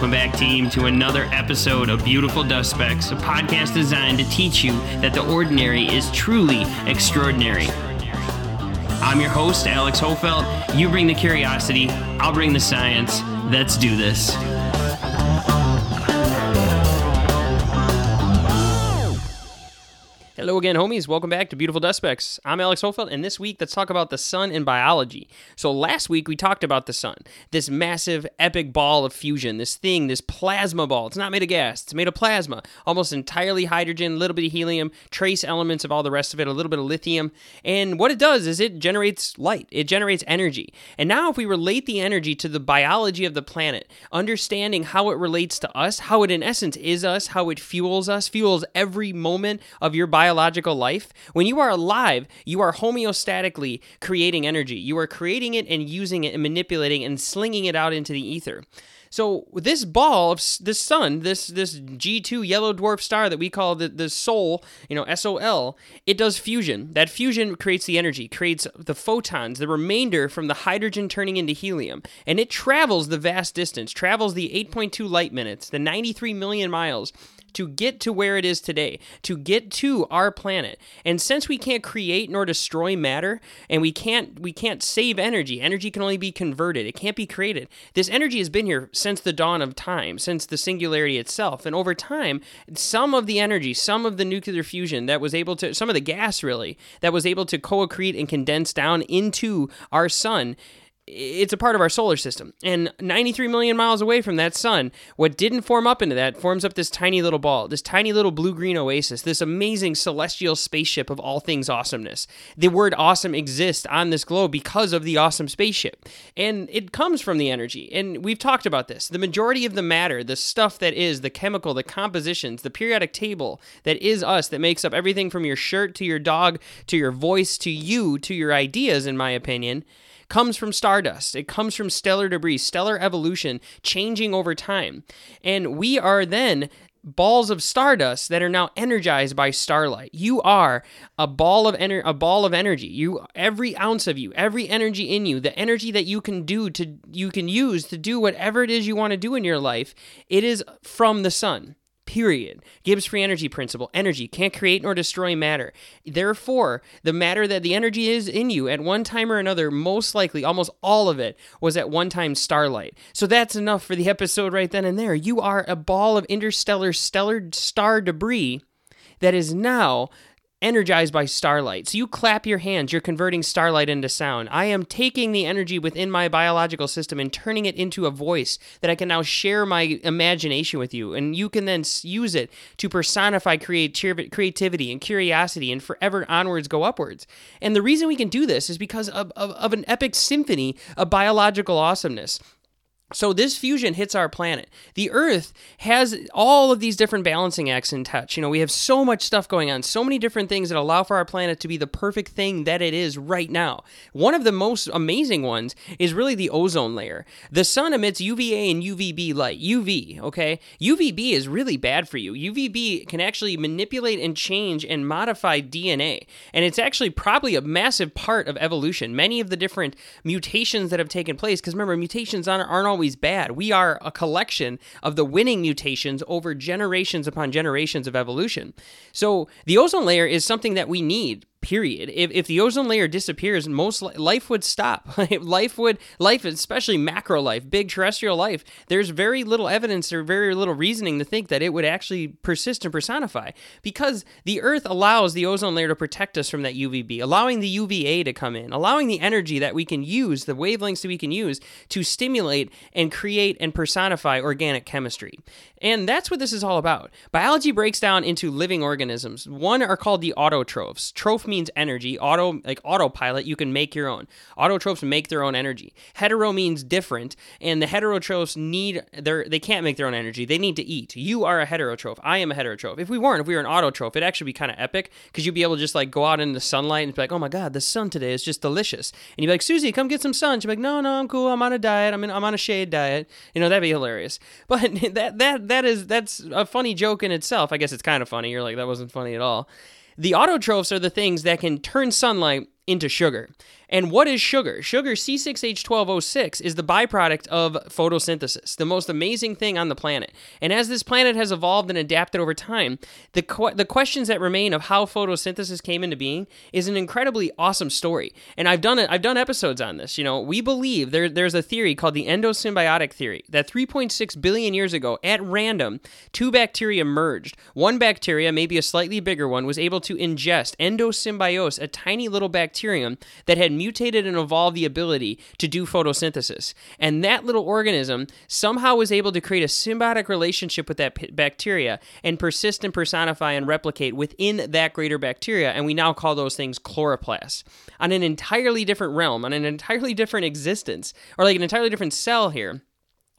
Welcome back, team, to another episode of Beautiful Dust Specks, a podcast designed to teach you that the ordinary is truly extraordinary. I'm your host, Alex Hofelt. You bring the curiosity, I'll bring the science. Let's do this. Hello again, homies. Welcome back to Beautiful Dust Specks. I'm Alex Hofeld, and this week let's talk about the sun and biology. So last week we talked about the sun, this massive, epic ball of fusion, this thing, this plasma ball. It's not made of gas; it's made of plasma, almost entirely hydrogen, a little bit of helium, trace elements of all the rest of it, a little bit of lithium. And what it does is it generates light. It generates energy. And now, if we relate the energy to the biology of the planet, understanding how it relates to us, how it in essence is us, how it fuels us, fuels every moment of your biology biological life, when you are alive, you are homeostatically creating energy. You are creating it and using it and manipulating and slinging it out into the ether. So this ball of this sun, this this G2 yellow dwarf star that we call the the Sol, you know, SOL, it does fusion. That fusion creates the energy, creates the photons, the remainder from the hydrogen turning into helium, and it travels the vast distance, travels the 8.2 light minutes, the 93 million miles to get to where it is today, to get to our planet. And since we can't create nor destroy matter, and we can't we can't save energy, energy can only be converted. It can't be created. This energy has been here since the dawn of time, since the singularity itself. And over time, some of the energy, some of the nuclear fusion that was able to some of the gas really that was able to co-accrete and condense down into our sun it's a part of our solar system. And 93 million miles away from that sun, what didn't form up into that forms up this tiny little ball, this tiny little blue green oasis, this amazing celestial spaceship of all things awesomeness. The word awesome exists on this globe because of the awesome spaceship. And it comes from the energy. And we've talked about this. The majority of the matter, the stuff that is, the chemical, the compositions, the periodic table that is us, that makes up everything from your shirt to your dog to your voice to you to your ideas, in my opinion comes from stardust. It comes from stellar debris, stellar evolution changing over time. And we are then balls of stardust that are now energized by starlight. You are a ball of ener- a ball of energy. You every ounce of you, every energy in you, the energy that you can do to you can use to do whatever it is you want to do in your life, it is from the sun period. Gibbs free energy principle. Energy can't create nor destroy matter. Therefore, the matter that the energy is in you at one time or another, most likely, almost all of it, was at one time starlight. So that's enough for the episode right then and there. You are a ball of interstellar stellar star debris that is now energized by starlight. So you clap your hands, you're converting starlight into sound. I am taking the energy within my biological system and turning it into a voice that I can now share my imagination with you. And you can then use it to personify creativity and curiosity and forever onwards go upwards. And the reason we can do this is because of, of, of an epic symphony of biological awesomeness. So this fusion hits our planet. The Earth has all of these different balancing acts in touch. You know, we have so much stuff going on, so many different things that allow for our planet to be the perfect thing that it is right now. One of the most amazing ones is really the ozone layer. The sun emits UVA and UVB light. UV, okay? UVB is really bad for you. UVB can actually manipulate and change and modify DNA. And it's actually probably a massive part of evolution. Many of the different mutations that have taken place, because remember, mutations aren't, aren't always always bad. We are a collection of the winning mutations over generations upon generations of evolution. So the ozone layer is something that we need period. If, if the ozone layer disappears most li- life would stop. Life would life especially macro life big terrestrial life there's very little evidence or very little reasoning to think that it would actually persist and personify because the earth allows the ozone layer to protect us from that uvb allowing the uva to come in allowing the energy that we can use the wavelengths that we can use to stimulate and create and personify organic chemistry and that's what this is all about biology breaks down into living organisms one are called the autotrophs troph means energy. Auto, like autopilot, you can make your own. Autotrophs make their own energy. Hetero means different, and the heterotrophs need their they can't make their own energy. They need to eat. You are a heterotroph. I am a heterotroph. If we weren't, if we were an autotroph, it'd actually be kind of epic because you'd be able to just like go out in the sunlight and be like, oh my god, the sun today is just delicious. And you'd be like, Susie, come get some sun. She'd be like, no, no, I'm cool. I'm on a diet. I'm in, I'm on a shade diet. You know that'd be hilarious. But that that that is that's a funny joke in itself. I guess it's kind of funny. You're like, that wasn't funny at all. The autotrophs are the things that can turn sunlight into sugar. And what is sugar? Sugar, C6H12O6, is the byproduct of photosynthesis, the most amazing thing on the planet. And as this planet has evolved and adapted over time, the, que- the questions that remain of how photosynthesis came into being is an incredibly awesome story. And I've done I've done episodes on this. You know, we believe there, there's a theory called the endosymbiotic theory that 3.6 billion years ago, at random, two bacteria merged. One bacteria, maybe a slightly bigger one, was able to ingest endosymbiose, a tiny little bacterium that had mutated and evolved the ability to do photosynthesis. And that little organism somehow was able to create a symbiotic relationship with that p- bacteria and persist and personify and replicate within that greater bacteria. And we now call those things chloroplasts. On an entirely different realm, on an entirely different existence, or like an entirely different cell here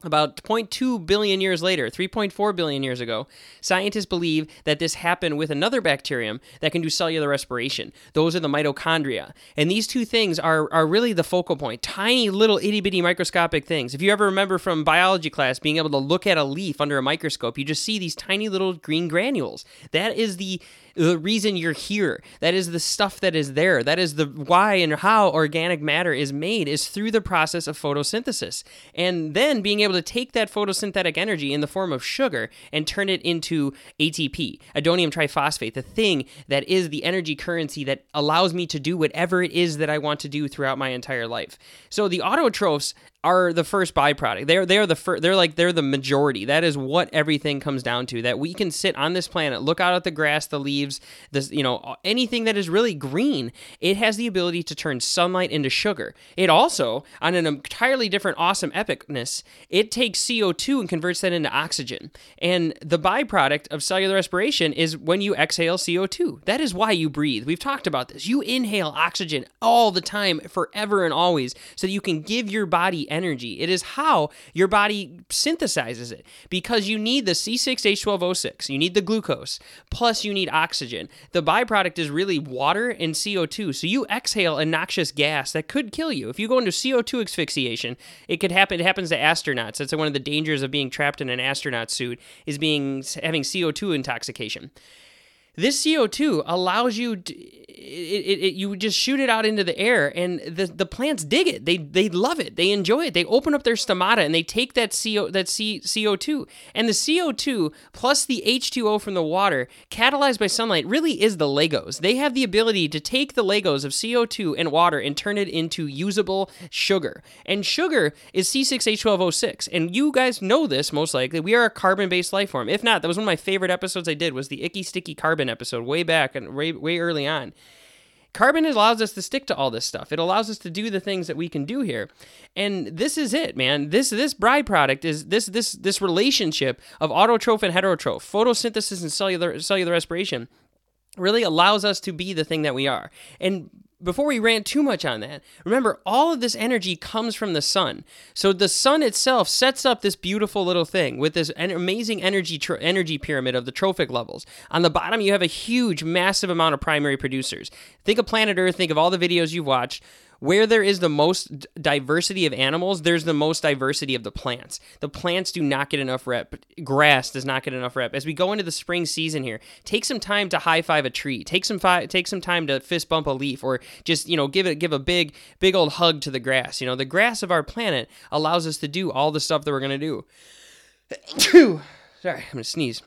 about 0.2 billion years later, 3.4 billion years ago, scientists believe that this happened with another bacterium that can do cellular respiration. Those are the mitochondria. And these two things are, are really the focal point tiny little itty bitty microscopic things. If you ever remember from biology class being able to look at a leaf under a microscope, you just see these tiny little green granules. That is the the reason you're here. That is the stuff that is there. That is the why and how organic matter is made is through the process of photosynthesis. And then being able to take that photosynthetic energy in the form of sugar and turn it into ATP, adenosine triphosphate, the thing that is the energy currency that allows me to do whatever it is that I want to do throughout my entire life. So the autotrophs are the first byproduct. They're they're the first, they're like they're the majority. That is what everything comes down to. That we can sit on this planet, look out at the grass, the leaves, this you know anything that is really green. It has the ability to turn sunlight into sugar. It also, on an entirely different awesome epicness, it takes CO2 and converts that into oxygen. And the byproduct of cellular respiration is when you exhale CO2. That is why you breathe. We've talked about this. You inhale oxygen all the time, forever and always, so that you can give your body energy. It is how your body synthesizes it because you need the C6H12O6, you need the glucose, plus you need oxygen. The byproduct is really water and CO2. So you exhale a noxious gas that could kill you. If you go into CO2 asphyxiation, it could happen. It happens to astronauts. That's one of the dangers of being trapped in an astronaut suit is being having CO2 intoxication. This CO2 allows you to, it, it, it, you just shoot it out into the air and the, the plants dig it. They they love it. They enjoy it. They open up their stomata and they take that CO that C, CO2 and the CO2 plus the H2O from the water catalyzed by sunlight really is the Legos. They have the ability to take the Legos of CO2 and water and turn it into usable sugar. And sugar is C6H12O6. And you guys know this most likely. We are a carbon-based life form. If not, that was one of my favorite episodes I did was the icky sticky carbon episode way back and way, way early on. Carbon allows us to stick to all this stuff. It allows us to do the things that we can do here. And this is it, man. This this byproduct is this this this relationship of autotroph and heterotroph, photosynthesis and cellular cellular respiration really allows us to be the thing that we are. And before we rant too much on that, remember all of this energy comes from the sun. So the sun itself sets up this beautiful little thing with this amazing energy tr- energy pyramid of the trophic levels. On the bottom, you have a huge, massive amount of primary producers. Think of planet Earth. Think of all the videos you've watched where there is the most diversity of animals, there's the most diversity of the plants. The plants do not get enough rep. Grass does not get enough rep. As we go into the spring season here, take some time to high five a tree. Take some fi- take some time to fist bump a leaf, or just you know give it give a big big old hug to the grass. You know the grass of our planet allows us to do all the stuff that we're gonna do. Sorry, I'm gonna sneeze.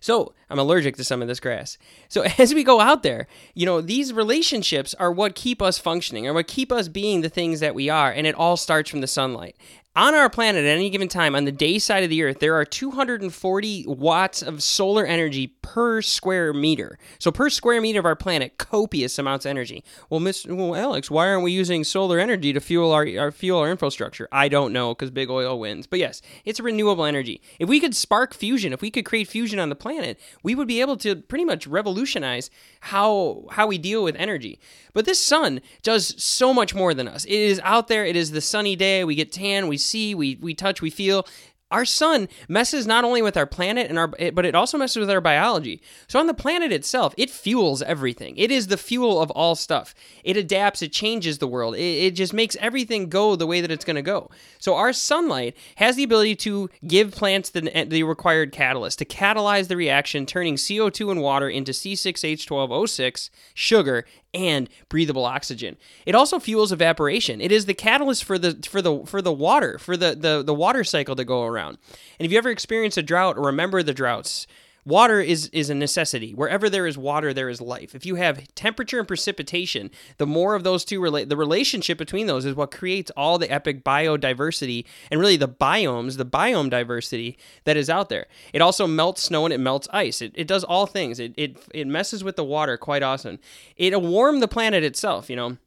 So I'm allergic to some of this grass. So as we go out there, you know, these relationships are what keep us functioning, or what keep us being the things that we are, and it all starts from the sunlight. On our planet at any given time, on the day side of the Earth, there are 240 watts of solar energy per square meter. So, per square meter of our planet, copious amounts of energy. Well, Miss, well, Alex, why aren't we using solar energy to fuel our, our fuel our infrastructure? I don't know, because big oil wins. But yes, it's renewable energy. If we could spark fusion, if we could create fusion on the planet, we would be able to pretty much revolutionize how how we deal with energy. But this sun does so much more than us. It is out there. It is the sunny day. We get tan. We see. We we touch. We feel our sun messes not only with our planet and our but it also messes with our biology so on the planet itself it fuels everything it is the fuel of all stuff it adapts it changes the world it, it just makes everything go the way that it's going to go so our sunlight has the ability to give plants the, the required catalyst to catalyze the reaction turning co2 and water into c6h12o6 sugar and breathable oxygen. It also fuels evaporation. It is the catalyst for the for the for the water, for the the, the water cycle to go around. And if you ever experienced a drought or remember the droughts, Water is, is a necessity. Wherever there is water, there is life. If you have temperature and precipitation, the more of those two relate, the relationship between those is what creates all the epic biodiversity and really the biomes, the biome diversity that is out there. It also melts snow and it melts ice. It, it does all things. It, it, it messes with the water quite often. It'll warm the planet itself, you know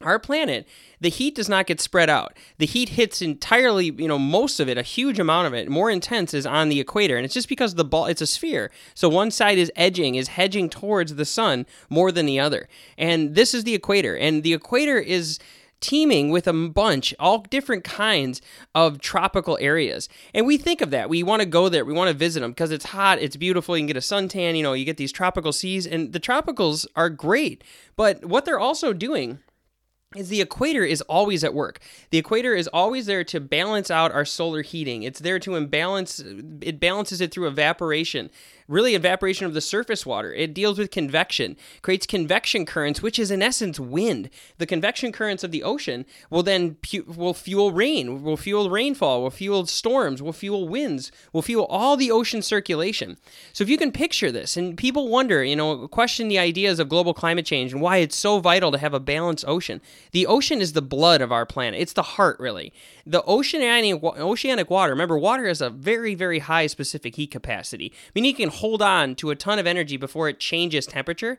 our planet the heat does not get spread out the heat hits entirely you know most of it a huge amount of it more intense is on the equator and it's just because the ball it's a sphere so one side is edging is hedging towards the sun more than the other and this is the equator and the equator is teeming with a bunch, all different kinds of tropical areas. And we think of that. We want to go there. We want to visit them because it's hot, it's beautiful. You can get a suntan, you know, you get these tropical seas, and the tropicals are great. But what they're also doing is the equator is always at work. The equator is always there to balance out our solar heating. It's there to imbalance it balances it through evaporation really evaporation of the surface water. It deals with convection, creates convection currents, which is in essence wind. The convection currents of the ocean will then pu- will fuel rain, will fuel rainfall, will fuel storms, will fuel winds, will fuel all the ocean circulation. So if you can picture this, and people wonder, you know, question the ideas of global climate change and why it's so vital to have a balanced ocean. The ocean is the blood of our planet. It's the heart, really. The oceanic oceanic water. Remember, water has a very very high specific heat capacity. I mean, you can hold on to a ton of energy before it changes temperature.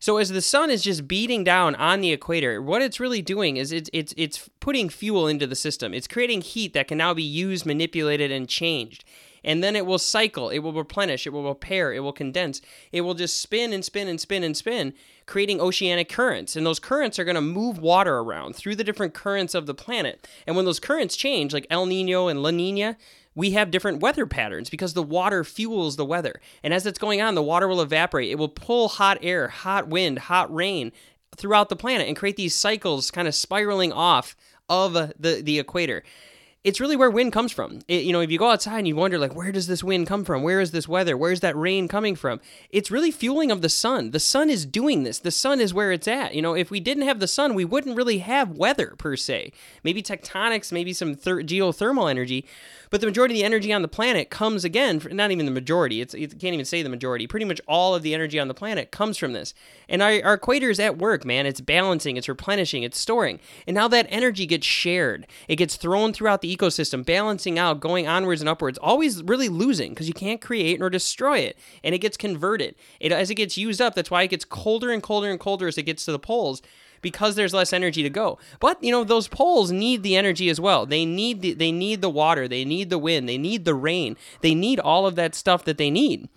So as the sun is just beating down on the equator, what it's really doing is it's it's it's putting fuel into the system. It's creating heat that can now be used, manipulated and changed. And then it will cycle, it will replenish, it will repair, it will condense. It will just spin and spin and spin and spin, creating oceanic currents. And those currents are going to move water around through the different currents of the planet. And when those currents change, like El Nino and La Nina, we have different weather patterns because the water fuels the weather. And as it's going on, the water will evaporate. It will pull hot air, hot wind, hot rain throughout the planet and create these cycles kind of spiraling off of the, the equator it's really where wind comes from. It, you know, if you go outside and you wonder, like, where does this wind come from? Where is this weather? Where's that rain coming from? It's really fueling of the sun. The sun is doing this. The sun is where it's at. You know, if we didn't have the sun, we wouldn't really have weather per se. Maybe tectonics, maybe some thir- geothermal energy, but the majority of the energy on the planet comes again, not even the majority. It's it can't even say the majority. Pretty much all of the energy on the planet comes from this. And our, our equator is at work, man. It's balancing, it's replenishing, it's storing. And now that energy gets shared. It gets thrown throughout the ecosystem, balancing out, going onwards and upwards, always really losing because you can't create nor destroy it. And it gets converted. It as it gets used up, that's why it gets colder and colder and colder as it gets to the poles because there's less energy to go. But you know those poles need the energy as well. They need the they need the water, they need the wind, they need the rain. They need all of that stuff that they need.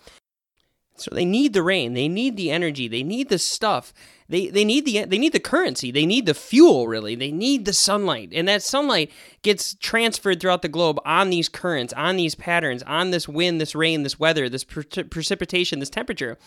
So they need the rain, they need the energy, they need the stuff. They, they need the they need the currency. They need the fuel really. They need the sunlight. And that sunlight gets transferred throughout the globe on these currents, on these patterns, on this wind, this rain, this weather, this pre- precipitation, this temperature.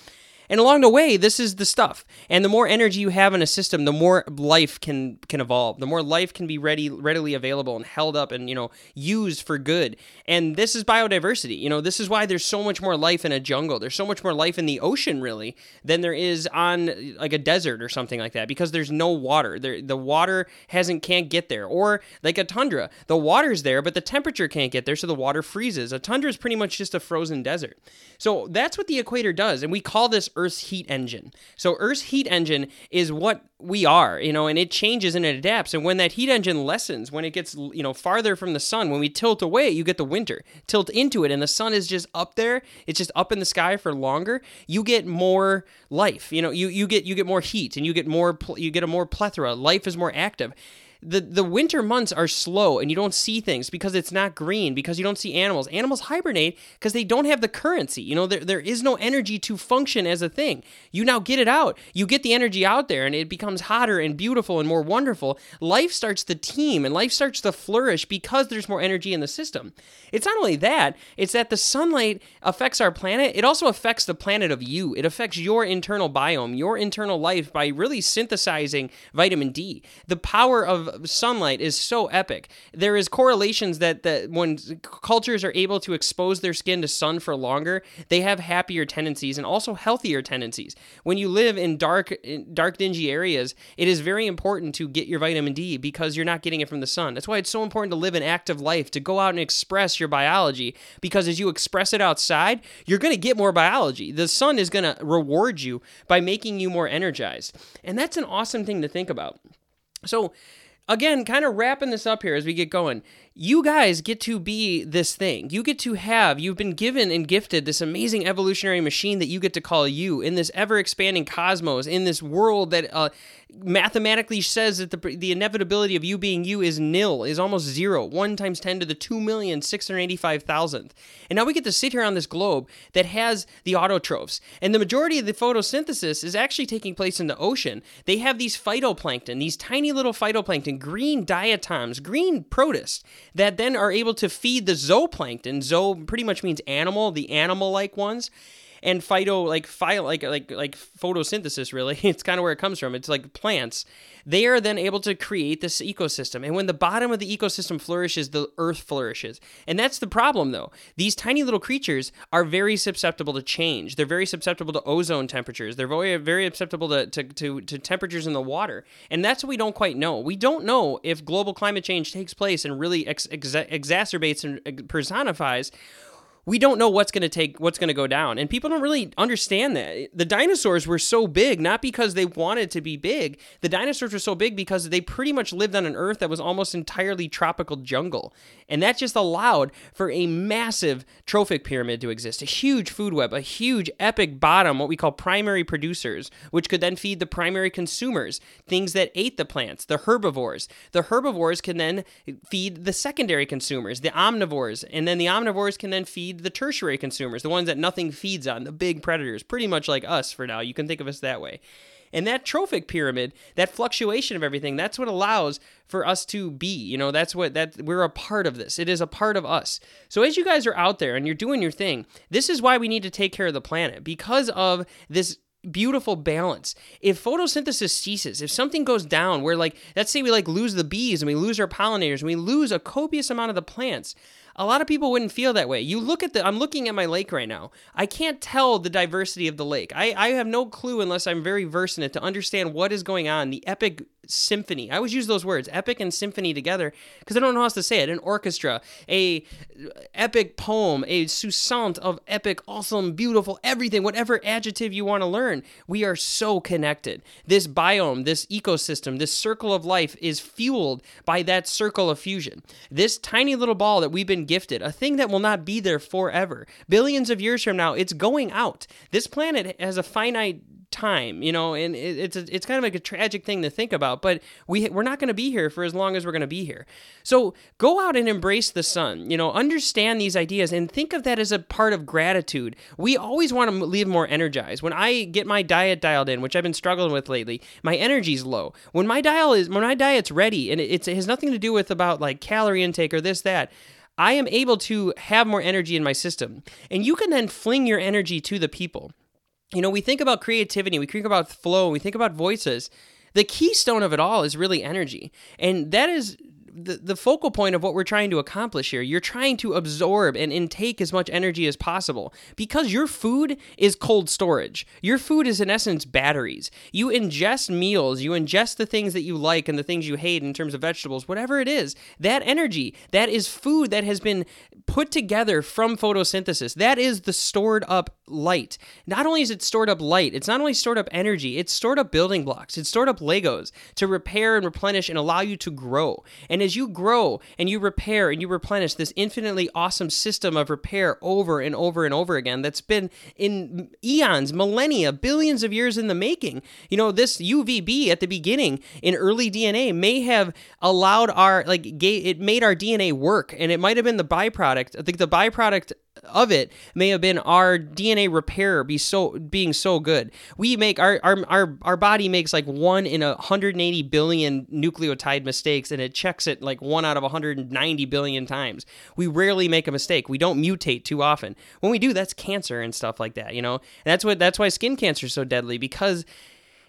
And along the way, this is the stuff. And the more energy you have in a system, the more life can can evolve. The more life can be ready readily available and held up and you know used for good. And this is biodiversity. You know, this is why there's so much more life in a jungle. There's so much more life in the ocean really than there is on like a desert or something like that because there's no water. There the water hasn't can't get there. Or like a tundra, the water's there but the temperature can't get there so the water freezes. A tundra is pretty much just a frozen desert. So that's what the equator does and we call this Earth's heat engine. So Earth's heat engine is what we are, you know, and it changes and it adapts. And when that heat engine lessens, when it gets, you know, farther from the sun, when we tilt away, you get the winter. Tilt into it and the sun is just up there, it's just up in the sky for longer, you get more life. You know, you you get you get more heat and you get more you get a more plethora. Life is more active the the winter months are slow and you don't see things because it's not green because you don't see animals. Animals hibernate because they don't have the currency. You know there, there is no energy to function as a thing. You now get it out. You get the energy out there and it becomes hotter and beautiful and more wonderful. Life starts to team and life starts to flourish because there's more energy in the system. It's not only that it's that the sunlight affects our planet. It also affects the planet of you. It affects your internal biome your internal life by really synthesizing vitamin d. The power of sunlight is so epic. There is correlations that that when cultures are able to expose their skin to sun for longer, they have happier tendencies and also healthier tendencies. When you live in dark dark dingy areas, it is very important to get your vitamin D because you're not getting it from the sun. That's why it's so important to live an active life, to go out and express your biology because as you express it outside, you're going to get more biology. The sun is going to reward you by making you more energized. And that's an awesome thing to think about. So, again, kind of wrapping this up here as we get going, you guys get to be this thing. You get to have, you've been given and gifted this amazing evolutionary machine that you get to call you in this ever expanding cosmos, in this world that uh, mathematically says that the, the inevitability of you being you is nil, is almost zero. 1 times 10 to the 2,685,000th. And now we get to sit here on this globe that has the autotrophs. And the majority of the photosynthesis is actually taking place in the ocean. They have these phytoplankton, these tiny little phytoplankton, green diatoms, green protists, that then are able to feed the zooplankton. Zoo pretty much means animal, the animal like ones and phyto like file like like like photosynthesis really. It's kind of where it comes from. It's like plants. They are then able to create this ecosystem. And when the bottom of the ecosystem flourishes the earth flourishes. And that's the problem though. These tiny little creatures are very susceptible to change. They're very susceptible to ozone temperatures. They're very very susceptible to, to, to, to temperatures in the water. And that's what we don't quite know. We don't know if global climate change takes place and really ex- ex- exacerbates and uh, personifies we don't know what's going to take what's going to go down. And people don't really understand that. The dinosaurs were so big not because they wanted to be big. The dinosaurs were so big because they pretty much lived on an earth that was almost entirely tropical jungle. And that just allowed for a massive trophic pyramid to exist a huge food web a huge epic bottom what we call primary producers which could then feed the primary consumers things that ate the plants the herbivores. The herbivores can then feed the secondary consumers the omnivores. And then the omnivores can then feed feed the tertiary consumers, the ones that nothing feeds on, the big predators, pretty much like us for now. You can think of us that way. And that trophic pyramid, that fluctuation of everything, that's what allows for us to be. You know, that's what that we're a part of this. It is a part of us. So as you guys are out there and you're doing your thing, this is why we need to take care of the planet because of this beautiful balance. If photosynthesis ceases, if something goes down where like let's say we like lose the bees and we lose our pollinators and we lose a copious amount of the plants, a lot of people wouldn't feel that way. You look at the, I'm looking at my lake right now. I can't tell the diversity of the lake. I, I have no clue unless I'm very versed in it to understand what is going on, the epic symphony. I always use those words, epic and symphony together, because I don't know how else to say it. An orchestra, a epic poem, a susant of epic, awesome, beautiful, everything, whatever adjective you want to learn. We are so connected. This biome, this ecosystem, this circle of life is fueled by that circle of fusion. This tiny little ball that we've been gifted, a thing that will not be there forever. Billions of years from now, it's going out. This planet has a finite time, you know, and it's a, it's kind of like a tragic thing to think about, but we we're not going to be here for as long as we're going to be here. So go out and embrace the sun, you know, understand these ideas and think of that as a part of gratitude. We always want to leave more energized. When I get my diet dialed in, which I've been struggling with lately, my energy's low. When my dial is when my diet's ready and it, it has nothing to do with about like calorie intake or this that I am able to have more energy in my system. And you can then fling your energy to the people you know, we think about creativity, we think about flow, we think about voices. The keystone of it all is really energy. And that is the, the focal point of what we're trying to accomplish here. You're trying to absorb and intake as much energy as possible because your food is cold storage. Your food is, in essence, batteries. You ingest meals, you ingest the things that you like and the things you hate in terms of vegetables, whatever it is. That energy, that is food that has been put together from photosynthesis. That is the stored up light. Not only is it stored up light, it's not only stored up energy, it's stored up building blocks, it's stored up Legos to repair and replenish and allow you to grow. And as you grow and you repair and you replenish this infinitely awesome system of repair over and over and over again that's been in eons, millennia, billions of years in the making. You know, this UVB at the beginning in early DNA may have allowed our like it made our DNA work and it might have been the byproduct. I think the byproduct of it may have been our DNA repair be so being so good. We make our our our, our body makes like one in a 180 billion nucleotide mistakes and it checks it like one out of 190 billion times. We rarely make a mistake. We don't mutate too often. When we do, that's cancer and stuff like that, you know? And that's what that's why skin cancer is so deadly because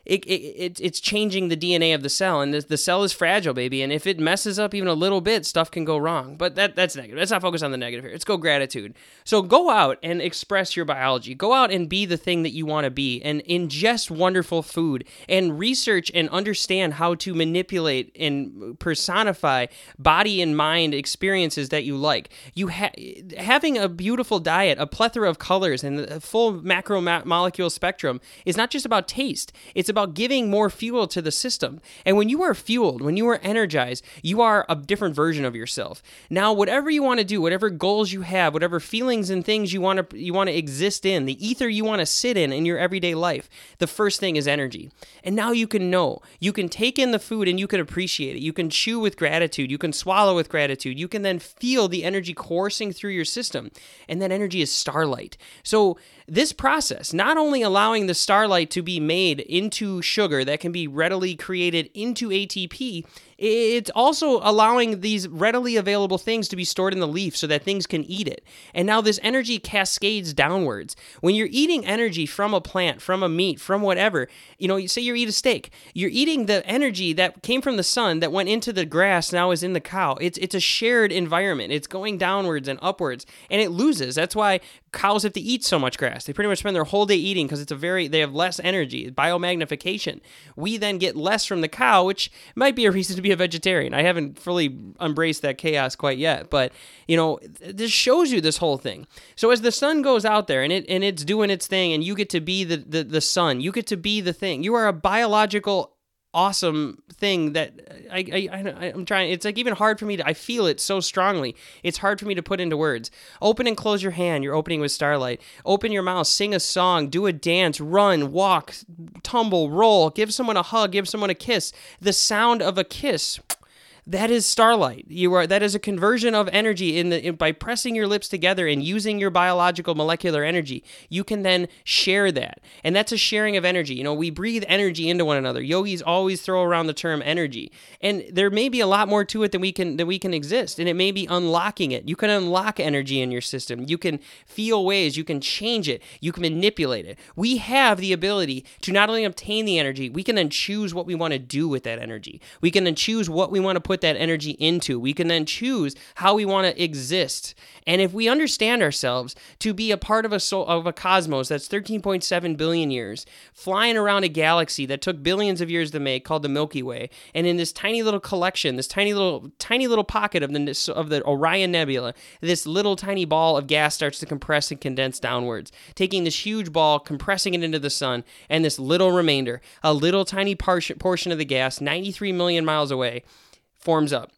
it, it, it's changing the DNA of the cell, and the, the cell is fragile, baby. And if it messes up even a little bit, stuff can go wrong. But that that's negative. Let's not focus on the negative here. Let's go gratitude. So go out and express your biology. Go out and be the thing that you want to be, and ingest wonderful food, and research and understand how to manipulate and personify body and mind experiences that you like. You ha- having a beautiful diet, a plethora of colors, and a full macro molecule spectrum is not just about taste. It's about giving more fuel to the system. And when you are fueled, when you are energized, you are a different version of yourself. Now, whatever you want to do, whatever goals you have, whatever feelings and things you want to you want to exist in, the ether you want to sit in in your everyday life, the first thing is energy. And now you can know. You can take in the food and you can appreciate it. You can chew with gratitude. You can swallow with gratitude. You can then feel the energy coursing through your system. And that energy is starlight. So this process, not only allowing the starlight to be made into sugar that can be readily created into ATP, it's also allowing these readily available things to be stored in the leaf so that things can eat it. And now this energy cascades downwards. When you're eating energy from a plant, from a meat, from whatever, you know, say you eat a steak, you're eating the energy that came from the sun that went into the grass now is in the cow. It's it's a shared environment. It's going downwards and upwards and it loses. That's why cows have to eat so much grass. They pretty much spend their whole day eating because it's a very they have less energy, biomagnification. We then get less from the cow, which might be a reason to be a vegetarian. I haven't fully embraced that chaos quite yet, but you know, this shows you this whole thing. So as the sun goes out there and it and it's doing its thing and you get to be the the, the sun, you get to be the thing. You are a biological awesome thing that I, I, I am trying it's like even hard for me to I feel it so strongly. It's hard for me to put into words. Open and close your hand you're opening with starlight. Open your mouth sing a song do a dance run walk tumble roll. Give someone a hug give someone a kiss. The sound of a kiss that is starlight. You are that is a conversion of energy in the in, by pressing your lips together and using your biological molecular energy. You can then share that, and that's a sharing of energy. You know, we breathe energy into one another. Yogis always throw around the term energy, and there may be a lot more to it than we can than we can exist, and it may be unlocking it. You can unlock energy in your system. You can feel ways. You can change it. You can manipulate it. We have the ability to not only obtain the energy, we can then choose what we want to do with that energy. We can then choose what we want to put put that energy into. We can then choose how we want to exist. And if we understand ourselves to be a part of a soul, of a cosmos that's 13.7 billion years, flying around a galaxy that took billions of years to make called the Milky Way, and in this tiny little collection, this tiny little tiny little pocket of the of the Orion Nebula, this little tiny ball of gas starts to compress and condense downwards, taking this huge ball, compressing it into the sun, and this little remainder, a little tiny portion of the gas, 93 million miles away, forms up.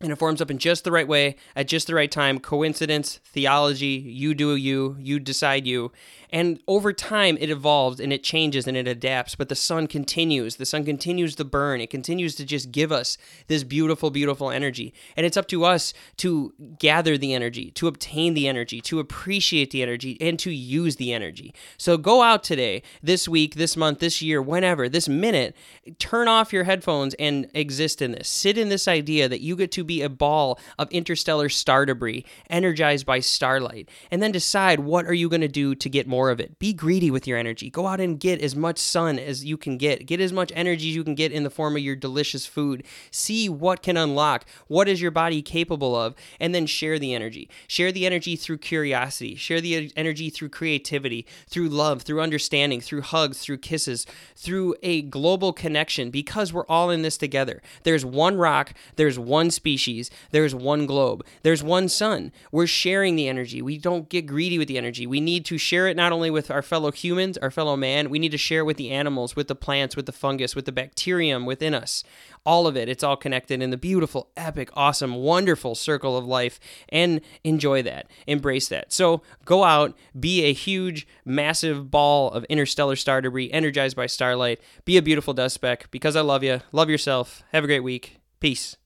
And it forms up in just the right way at just the right time. Coincidence, theology, you do you, you decide you. And over time, it evolves and it changes and it adapts. But the sun continues. The sun continues to burn. It continues to just give us this beautiful, beautiful energy. And it's up to us to gather the energy, to obtain the energy, to appreciate the energy, and to use the energy. So go out today, this week, this month, this year, whenever, this minute, turn off your headphones and exist in this. Sit in this idea that you get to be a ball of interstellar star debris energized by starlight. And then decide what are you going to do to get more more of it. Be greedy with your energy. Go out and get as much sun as you can get. Get as much energy as you can get in the form of your delicious food. See what can unlock. What is your body capable of? And then share the energy. Share the energy through curiosity. Share the energy through creativity, through love, through understanding, through hugs, through kisses, through a global connection because we're all in this together. There's one rock, there's one species, there's one globe, there's one sun. We're sharing the energy. We don't get greedy with the energy. We need to share it not not only with our fellow humans, our fellow man, we need to share with the animals, with the plants, with the fungus, with the bacterium within us. All of it, it's all connected in the beautiful, epic, awesome, wonderful circle of life and enjoy that. Embrace that. So go out, be a huge, massive ball of interstellar star debris energized by starlight. Be a beautiful dust speck because I love you. Love yourself. Have a great week. Peace.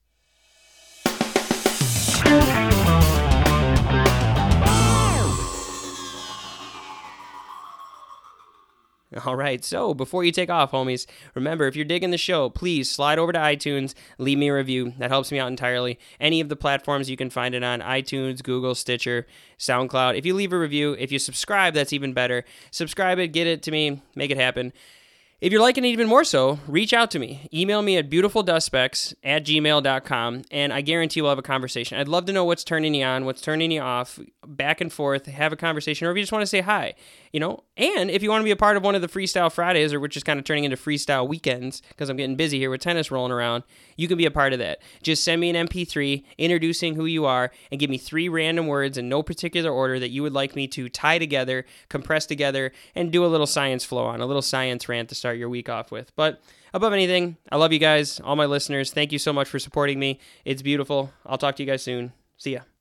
All right, so before you take off, homies, remember if you're digging the show, please slide over to iTunes, leave me a review. That helps me out entirely. Any of the platforms you can find it on iTunes, Google, Stitcher, SoundCloud. If you leave a review, if you subscribe, that's even better. Subscribe it, get it to me, make it happen. If you're liking it even more so, reach out to me. Email me at beautifuldustspecks at gmail.com, and I guarantee we'll have a conversation. I'd love to know what's turning you on, what's turning you off, back and forth, have a conversation, or if you just want to say hi, you know? And if you want to be a part of one of the Freestyle Fridays, or which is kind of turning into Freestyle Weekends, because I'm getting busy here with tennis rolling around, you can be a part of that. Just send me an MP3 introducing who you are, and give me three random words in no particular order that you would like me to tie together, compress together, and do a little science flow on, a little science rant to start your week off with. But above anything, I love you guys, all my listeners. Thank you so much for supporting me. It's beautiful. I'll talk to you guys soon. See ya.